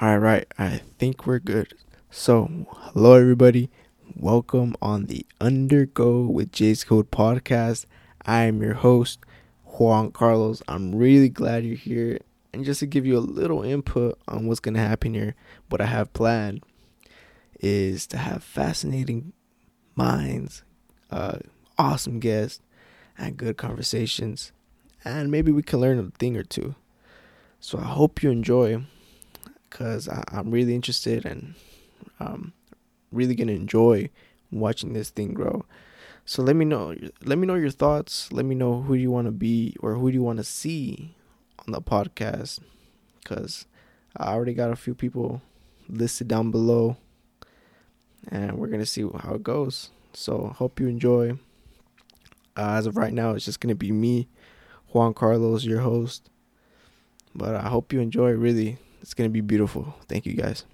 All right, I think we're good. So, hello everybody. Welcome on the Undergo with Jay's Code podcast. I am your host, Juan Carlos. I'm really glad you're here. And just to give you a little input on what's going to happen here, what I have planned is to have fascinating minds, uh, awesome guests, and good conversations. And maybe we can learn a thing or two. So I hope you enjoy because I'm really interested and um, really gonna enjoy watching this thing grow. So let me know. Let me know your thoughts. Let me know who you want to be or who you want to see on the podcast. Because I already got a few people listed down below, and we're gonna see how it goes. So hope you enjoy. Uh, as of right now, it's just gonna be me, Juan Carlos, your host. But I hope you enjoy. Really, it's gonna be beautiful. Thank you guys.